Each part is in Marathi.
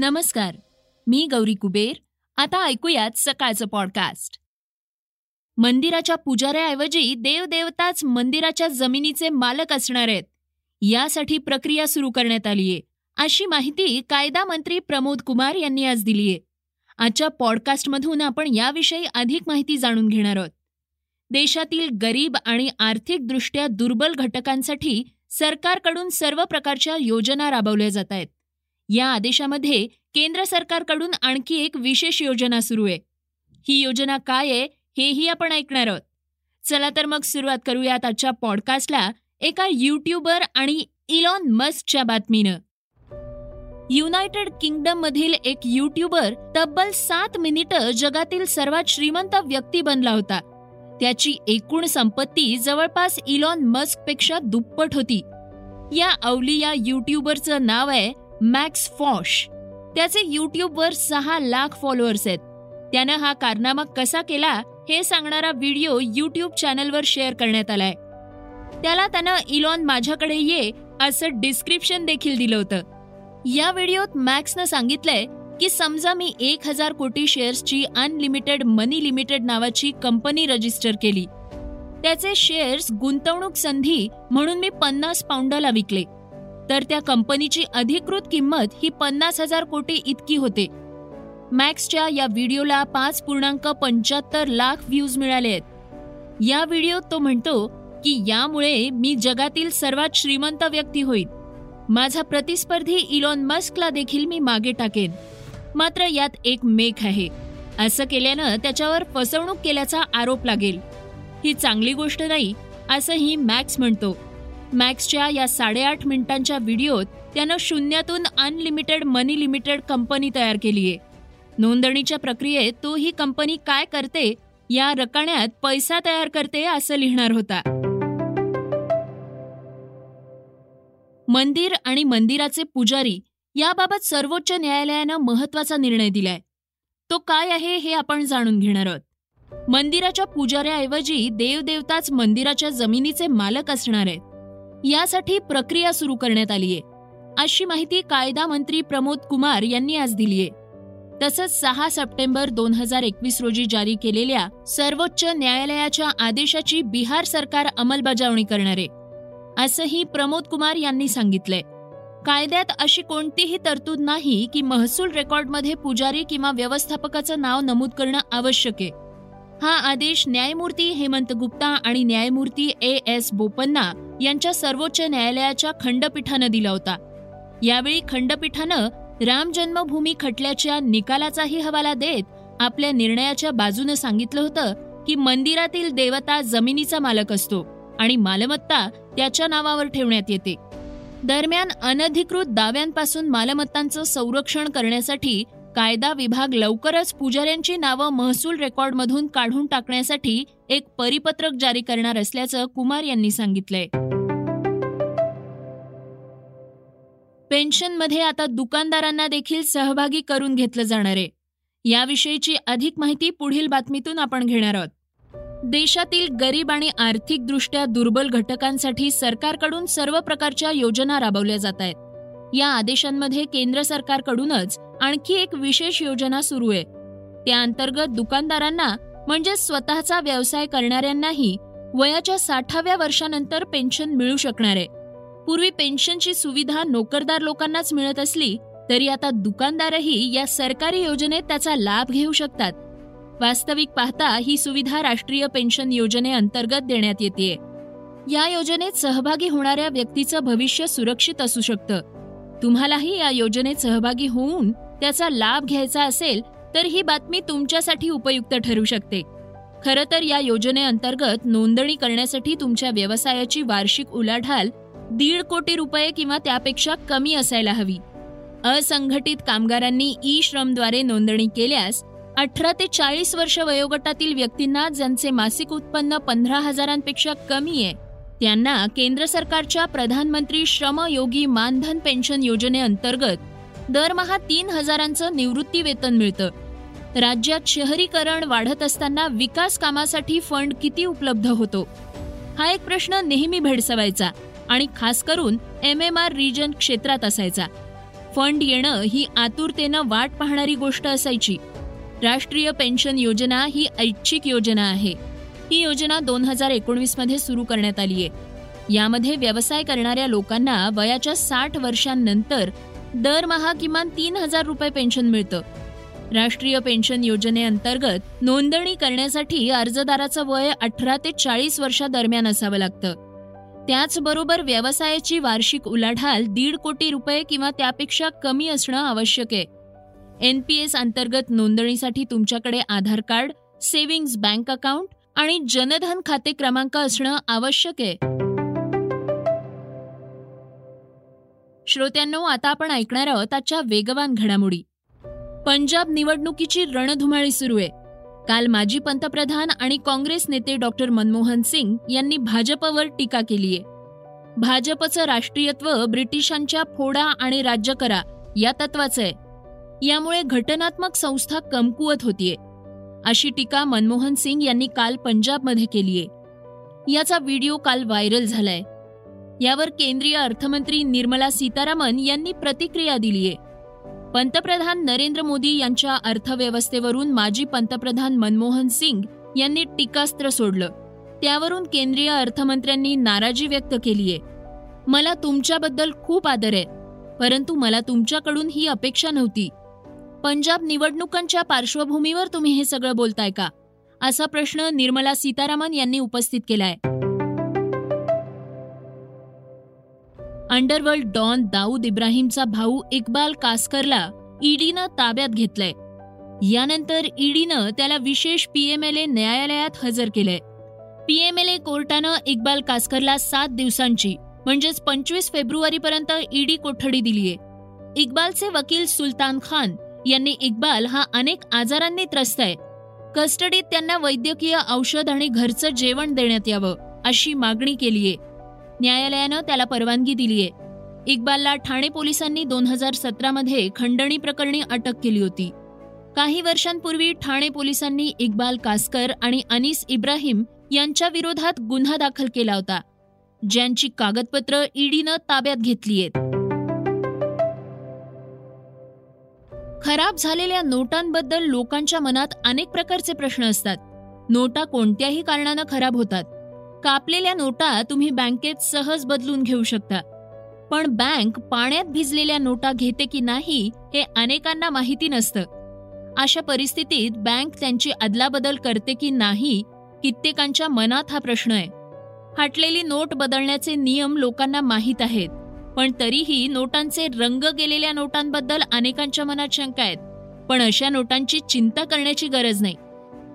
नमस्कार मी गौरी कुबेर. आता ऐकूयात सकाळचं पॉडकास्ट मंदिराच्या पुजाऱ्याऐवजी देवदेवताच मंदिराच्या जमिनीचे मालक असणार आहेत. यासाठी प्रक्रिया सुरू करण्यात आली आहे. अशी माहिती कायदा मंत्री प्रमोद कुमार यांनी आज दिलीये आजच्या पॉडकास्टमधून आपण याविषयी अधिक माहिती जाणून घेणार आहोत. देशातील गरीब आणि आर्थिकदृष्ट्या दुर्बल घटकांसाठी सरकारकडून सर्व प्रकारच्या योजना राबवल्या जात आहेत. या आदेशामध्ये केंद्र सरकारकडून आणखी एक विशेष योजना सुरू आहे. ही योजना काय आहे हेही आपण ऐकणार आहोत. चला तर मग सुरुवात करूयात आजच्या पॉडकास्टला एका युट्यूबर आणि इलॉन मस्कच्या बातमीनं. युनायटेड किंगडम मधील एक युट्यूबर तब्बल सात मिनिटं जगातील सर्वात श्रीमंत व्यक्ती बनला होता. त्याची एकूण संपत्ती जवळपास इलॉन मस्कपेक्षा दुप्पट होती. या अवली या युट्यूबरचं नाव आहे मॅक्स फॉश. त्याचे युट्यूबवर सहा लाख फॉलोअर्स आहेत. त्यानं हा कारनामा कसा केला हे सांगणारा व्हिडिओ युट्यूब चॅनलवर शेअर करण्यात आलाय. त्याला त्यानं इलॉन माझ्याकडे ये असं डिस्क्रिप्शन देखील दिलं होतं. या व्हिडिओत मॅक्सनं सांगितलंय की समजा मी एक हजार कोटी शेअर्सची अनलिमिटेड मनी लिमिटेड नावाची कंपनी रजिस्टर केली. त्याचे शेअर्स गुंतवणूक संधी म्हणून मी पन्नास पाऊंडाला विकले. तर त्या कंपनीची अधिकृत किंमत ही पन्नास हजार कोटी इतकी होते. मॅक्सच्या या व्हिडिओला पाच पूर्णांक पंच्याहत्तर लाख व्ह्यूज मिळाले आहेत. या व्हिडिओत तो म्हणतो की यामुळे मी जगातील सर्वात श्रीमंत व्यक्ती होईल माझा प्रतिस्पर्धी इलॉन मस्कला देखील मी मागे टाकेन. मात्र यात एक मेख आहे. असं केल्यानं त्याच्यावर फसवणूक केल्याचा आरोप लागेल. ही चांगली गोष्ट नाही असंही मॅक्स म्हणतो. मॅक्सच्या या साडेआठ मिनिटांच्या व्हिडिओत त्यानं शून्यातून अनलिमिटेड मनी लिमिटेड कंपनी तयार केली आहे. नोंदणीच्या प्रक्रियेत तो ही कंपनी काय करते या रकाण्यात पैसा तयार करते असं लिहिणार होता. मंदिर आणि मंदिराचे पुजारी याबाबत सर्वोच्च न्यायालयानं महत्त्वाचा निर्णय दिलाय. तो काय आहे हे आपण जाणून घेणार आहोत. मंदिराच्या पुजाऱ्याऐवजी देवदेवताच मंदिराच्या जमिनीचे मालक असणार आहेत. यासाठी प्रक्रिया सुरू करण्यात आली आहे अशी माहिती कायदा मंत्री प्रमोद कुमार यांनी आज दिली आहे तसंच सहा सप्टेंबर दोन हजार एकवीस रोजी जारी केलेल्या सर्वोच्च न्यायालयाच्या आदेशाची बिहार सरकार अंमलबजावणी करणार आहे असंही प्रमोद कुमार यांनी सांगितलंय. कायद्यात अशी कोणतीही तरतूद नाही की महसूल रेकॉर्डमध्ये पुजारी किंवा व्यवस्थापकाचं नाव नमूद करणं आवश्यक आहे. हा आदेश न्यायमूर्ती हेमंत गुप्ता आणि न्यायमूर्ती ए एस बोपन्ना यांच्या सर्वोच्च न्यायालयाच्या खंडपीठानं दिला होता. यावेळी खंडपीठानं राम जन्मभूमी खटल्याच्या निकालाचाही हवाला देत आपल्या निर्णयाच्या बाजूनं सांगितलं होतं की मंदिरातील देवता जमिनीचा मालक असतो आणि मालमत्ता त्याच्या नावावर ठेवण्यात येते. दरम्यान अनधिकृत दाव्यांपासून मालमत्तांचं संरक्षण करण्यासाठी कायदा विभाग लवकरच पुजाऱ्यांची नावं महसूल रेकॉर्डमधून काढून टाकण्यासाठी एक परिपत्रक जारी करणार असल्याचं कुमार यांनी सांगितलंय. पेन्शनमध्ये आता दुकानदारांना देखील सहभागी करून घेतलं जाणार आहे. याविषयीची अधिक माहिती पुढील बातमीतून आपण घेणार आहोत. देशातील गरीब आणि आर्थिकदृष्ट्या दुर्बल घटकांसाठी सरकारकडून सर्व प्रकारच्या योजना राबवल्या जात आहेत. या आदेशांमध्ये केंद्र सरकारकडूनच आणखी एक विशेष योजना सुरू आहे. त्या अंतर्गत दुकानदारांना म्हणजे स्वतःचा व्यवसाय करणाऱ्यांनाही वयाच्या साठाव्या वर्षानंतर पेन्शन मिळू शकणार आहे. पूर्वी पेन्शनची सुविधा नोकरदार लोकांनाच मिळत असली तरी आता दुकानदारही या सरकारी योजनेत त्याचा लाभ घेऊ शकतात. वास्तविक पाहता ही सुविधा राष्ट्रीय पेन्शन योजनेअंतर्गत देण्यात येते. या योजनेत सहभागी होणाऱ्या व्यक्तीचं भविष्य सुरक्षित असू शकतं. तुम्हालाही या योजनेत सहभागी होऊन त्याचा लाभ घ्यायचा असेल तर ही बातमी तुमच्यासाठी उपयुक्त ठरू शकते. खरं तर या योजनेअंतर्गत नोंदणी करण्यासाठी तुमच्या व्यवसायाची वार्षिक उलाढाल दीड कोटी रुपये किंवा त्यापेक्षा कमी असायला हवी. असंघटित कामगारांनी ई श्रमद्वारे नोंदणी केल्यास अठरा ते चाळीस वर्ष वयोगटातील व्यक्तींना ज्यांचे मासिक उत्पन्न पंधरा हजारांपेक्षा कमी आहे त्यांना केंद्र सरकारच्या प्रधानमंत्री श्रमयोगी मानधन पेन्शन योजनेअंतर्गत दरमहा तीन हजारांचं निवृत्ती वेतन मिळतं. राज्यात शहरीकरण वाढत असताना विकास कामासाठी फंड किती उपलब्ध होतो? हा एक प्रश्न नेहमी भेडसवायचा आणि खास करून एम एम आर रिजन क्षेत्रात असायचा. फंड येणं ही आतुरतेनं वाट पाहणारी गोष्ट असायची. राष्ट्रीय पेन्शन योजना ही ऐच्छिक योजना आहे. ही योजना दोन हजार एकोणवीसमध्ये सुरू करण्यात आली आहे यामध्ये व्यवसाय करणाऱ्या लोकांना वयाच्या साठ वर्षांनंतर दरमहा किमान तीन हजार रुपये पेन्शन मिळतं. राष्ट्रीय पेन्शन योजनेअंतर्गत नोंदणी करण्यासाठी अर्जदाराचं वय अठरा ते चाळीस वर्षादरम्यान असावं लागतं. त्याचबरोबर व्यवसायाची वार्षिक उलाढाल दीड कोटी रुपये किंवा त्यापेक्षा कमी असणं आवश्यक आहे. एन पी एस अंतर्गत नोंदणीसाठी तुमच्याकडे Aadhaar card savings bank account आणि जनधन खाते क्रमांक असणं आवश्यक आहे. श्रोत्यांनो आता आपण ऐकणार आहोत आजच्या वेगवान घडामोडी. पंजाब निवडणुकीची रणधुमाळी सुरू आहे. काल माजी पंतप्रधान आणि काँग्रेस नेते डॉक्टर मनमोहन सिंग यांनी भाजपवर टीका केली आहे भाजपचं राष्ट्रीयत्व ब्रिटिशांच्या फोडा आणि राज्य करा या तत्वाचं आहे. यामुळे घटनात्मक संस्था कमकुवत होतीये. अशी टीका मनमोहन सिंग यांनी काल पंजाबमध्ये केलीये. याचा व्हिडिओ काल व्हायरल झालाय. यावर केंद्रीय अर्थमंत्री निर्मला सीतारामन यांनी प्रतिक्रिया दिलीय. पंतप्रधान नरेंद्र मोदी यांच्या अर्थव्यवस्थेवरून माजी पंतप्रधान मनमोहन सिंग यांनी टीकास्त्र सोडलं. त्यावरून केंद्रीय अर्थमंत्र्यांनी नाराजी व्यक्त केलीय. मला तुमच्याबद्दल खूप आदर आहे परंतु मला तुमच्याकडून ही अपेक्षा नव्हती. पंजाब निवडणुकांच्या पार्श्वभूमीवर तुम्ही हे सगळं बोलताय का? असा प्रश्न निर्मला सीतारामन यांनी उपस्थित केलाय. अंडरवर्ल्ड डॉन दाऊद इब्राहिमचा भाऊ इक्बाल कास्करला ईडीनं ताब्यात घेतलंय. यानंतर ईडीनं त्याला विशेष पीएमएलए न्यायालयात हजर केलंय. पीएमएलए कोर्टानं इक्बाल कास्करला सात दिवसांची म्हणजेच पंचवीस फेब्रुवारीपर्यंत ईडी कोठडी दिलीय. इक्बालचे वकील सुलतान खान यांनी इक्बाल हा अनेक आजारांनी त्रस्त आहे. कस्टडीत त्यांना वैद्यकीय औषध आणि घरचं जेवण देण्यात यावं अशी मागणी केलीय. न्यायालयानं त्याला परवानगी दिलीय. इक्बालला ठाणे पोलिसांनी दोन हजार सतरामध्ये खंडणी प्रकरणी अटक केली होती. काही वर्षांपूर्वी ठाणे पोलिसांनी इक्बाल कास्कर आणि अनीस इब्राहिम यांच्या विरोधात गुन्हा दाखल केला होता. ज्यांची कागदपत्र ईडीनं ताब्यात घेतली आहेत. खराब झालेल्या नोटांबद्दल लोकांच्या मनात अनेक प्रकारचे प्रश्न असतात. नोटा कोणत्याही कारणानं खराब होतात. कापलेल्या नोटा तुम्ही बँकेत सहज बदलून घेऊ शकता. पण बँक पाण्यात भिजलेल्या नोटा घेते की नाही हे अनेकांना माहिती नसतं. अशा परिस्थितीत बँक त्यांची अदलाबदल करते की नाही कित्येकांच्या मनात हा प्रश्न आहे. फाटलेली नोट बदलण्याचे नियम लोकांना माहीत आहेत पण तरीही नोटांचे रंग गेलेल्या नोटांबद्दल अनेकांच्या मनात शंका आहेत. पण अशा नोटांची चिंता करण्याची गरज नाही.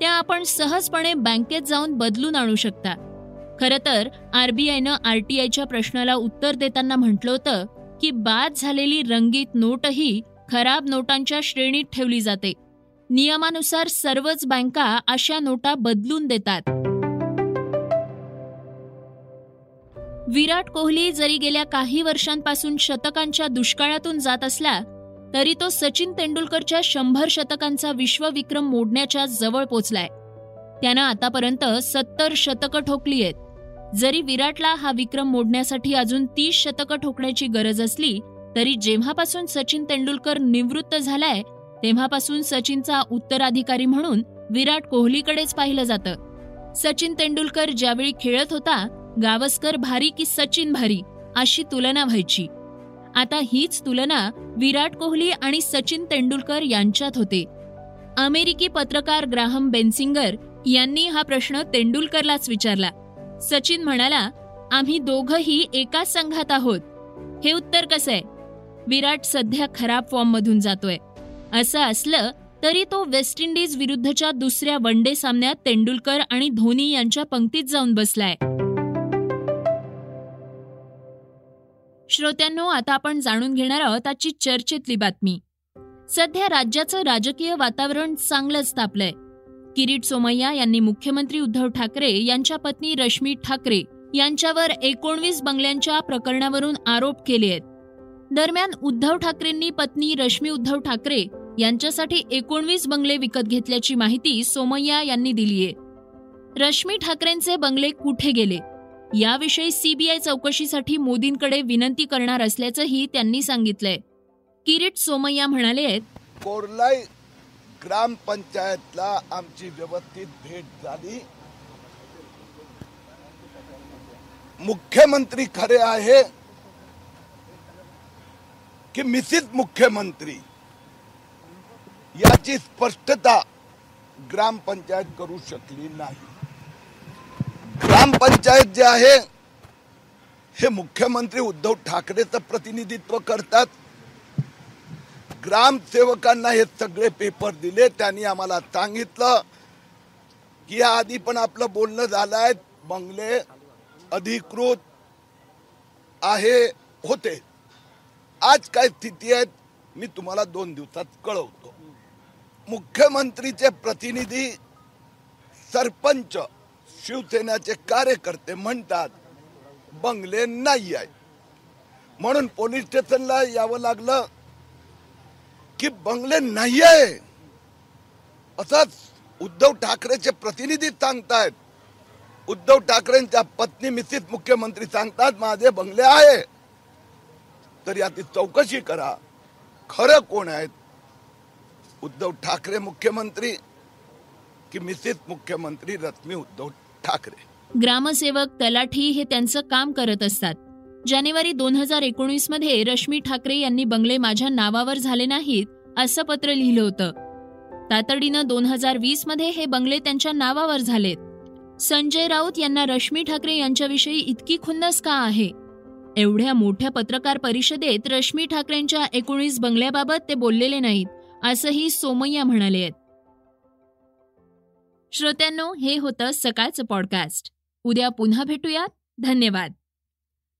त्या आपण सहजपणे बँकेत जाऊन बदलून आणू शकता. खरं तर आरबीआयनं आरटीआयच्या प्रश्नाला उत्तर देताना म्हटलं होतं की बाद झालेली रंगीत नोटही खराब नोटांच्या श्रेणीत ठेवली जाते. नियमानुसार सर्वच बँका अशा नोटा बदलून देतात. विराट कोहली जरी गेल्या काही वर्षांपासून शतकांच्या दुष्काळातून जात असला तरी तो सचिन तेंडुलकरच्या शंभर शतकांचा विश्वविक्रम मोडण्याच्या जवळ पोचलाय. त्यानं आतापर्यंत सत्तर शतकं ठोकली आहेत. जरी विराटला हा विक्रम मोडण्यासाठी अजून तीस शतकं ठोकण्याची गरज असली तरी जेव्हापासून सचिन तेंडुलकर निवृत्त झालाय तेव्हापासून सचिनचा उत्तराधिकारी म्हणून विराट कोहलीकडेच पाहिलं जातं. सचिन तेंडुलकर ज्यावेळी खेळत होता गावस्कर भारी की सचिन भारी अशी तुलना व्हायची. आता हीच तुलना विराट कोहली आणि सचिन तेंडुलकर यांच्यात होते. अमेरिकी पत्रकार ग्राहम बेन्सिंगर यांनी हा प्रश्न तेंडुलकरलाच विचारला. सचिन म्हणाला आम्ही दोघंही एकाच संघात आहोत. हे उत्तर कसं आहे? विराट सध्या खराब फॉर्म मधून जातोय. असं असलं तरी तो वेस्ट इंडिज विरुद्धच्या दुसऱ्या वन डे सामन्यात तेंडुलकर आणि धोनी यांच्या पंक्तीत जाऊन बसलाय. श्रोत्यांनो आता आपण जाणून घेणार आहोत आजची चर्चेतली बातमी. सध्या राज्याचं राजकीय वातावरण चांगलंच तापलंय. किरीट सोमय्या यांनी मुख्यमंत्री उद्धव ठाकरे यांच्या पत्नी रश्मी ठाकरे यांच्यावर एकोणवीस बंगल्यांच्या प्रकरणावरून आरोप केले आहेत. दरम्यान उद्धव ठाकरेंनी पत्नी रश्मी उद्धव ठाकरे यांच्यासाठी एकोणवीस बंगले विकत घेतल्याची माहिती सोमय्या यांनी दिलीय रश्मी ठाकरेंचे बंगले कुठे गेले? याविषयी सीबीआय चौकशीसाठी मोदींकडे विनंती करणार असल्याचंही त्यांनी सांगितलंय. किरीट सोमय्या म्हणाले आहेत ग्रामपंचायतला आमची व्यवस्थित भेट झाली. मुख्यमंत्री खरे आहे की मिसिस मुख्यमंत्री याची स्पष्टता ग्रामपंचायत करू शकली नाही. ग्रामपंचायत जे आहे हे मुख्यमंत्री उद्धव ठाकरेचं प्रतिनिधित्व करतात. ग्रामसेवकांना हे सगळे पेपर दिले. त्यांनी आम्हाला सांगितलं की या आधी पण आपलं बोलणं झालं आहे बंगले अधिकृत आहे होते. आज काय स्थिती आहे मी तुम्हाला दोन दिवसात कळवतो. मुख्यमंत्रीचे प्रतिनिधी सरपंच शिवसेनेचे कार्यकर्ते म्हणतात बंगले नाही आहे. म्हणून पोलीस स्टेशनला यावं लागलं. की बंगले नाही आहे असंच उद्धव ठाकरेचे प्रतिनिधी सांगतायत. उद्धव ठाकरेंच्या पत्नी मिसिस मुख्यमंत्री सांगतात माझे बंगले आहे. तर याची चौकशी करा. खरं कोण आहेत? उद्धव ठाकरे मुख्यमंत्री की मिसिस मुख्यमंत्री रश्मी उद्धव ठाकरे? ग्रामसेवक तलाठी हे त्यांचं काम करत असतात. जानेवारी दोन हजार एकोणीसमध्ये रश्मी ठाकरे यांनी बंगले माझ्या नावावर झाले नाहीत असं पत्र लिहिलं होतं. तातडीनं दोन हजार वीसमध्ये हे बंगले त्यांच्या नावावर झालेत. संजय राऊत यांना रश्मी ठाकरे यांच्याविषयी इतकी खुन्नस का आहे? एवढ्या मोठ्या पत्रकार परिषदेत रश्मी ठाकरेंच्या एकोणीस बंगल्याबाबत ते बोललेले नाहीत असंही सोमय्या म्हणाले आहेत. श्रोत्यांनो हे होतं सकाळचं पॉडकास्ट उद्या पुन्हा भेटूयात. धन्यवाद.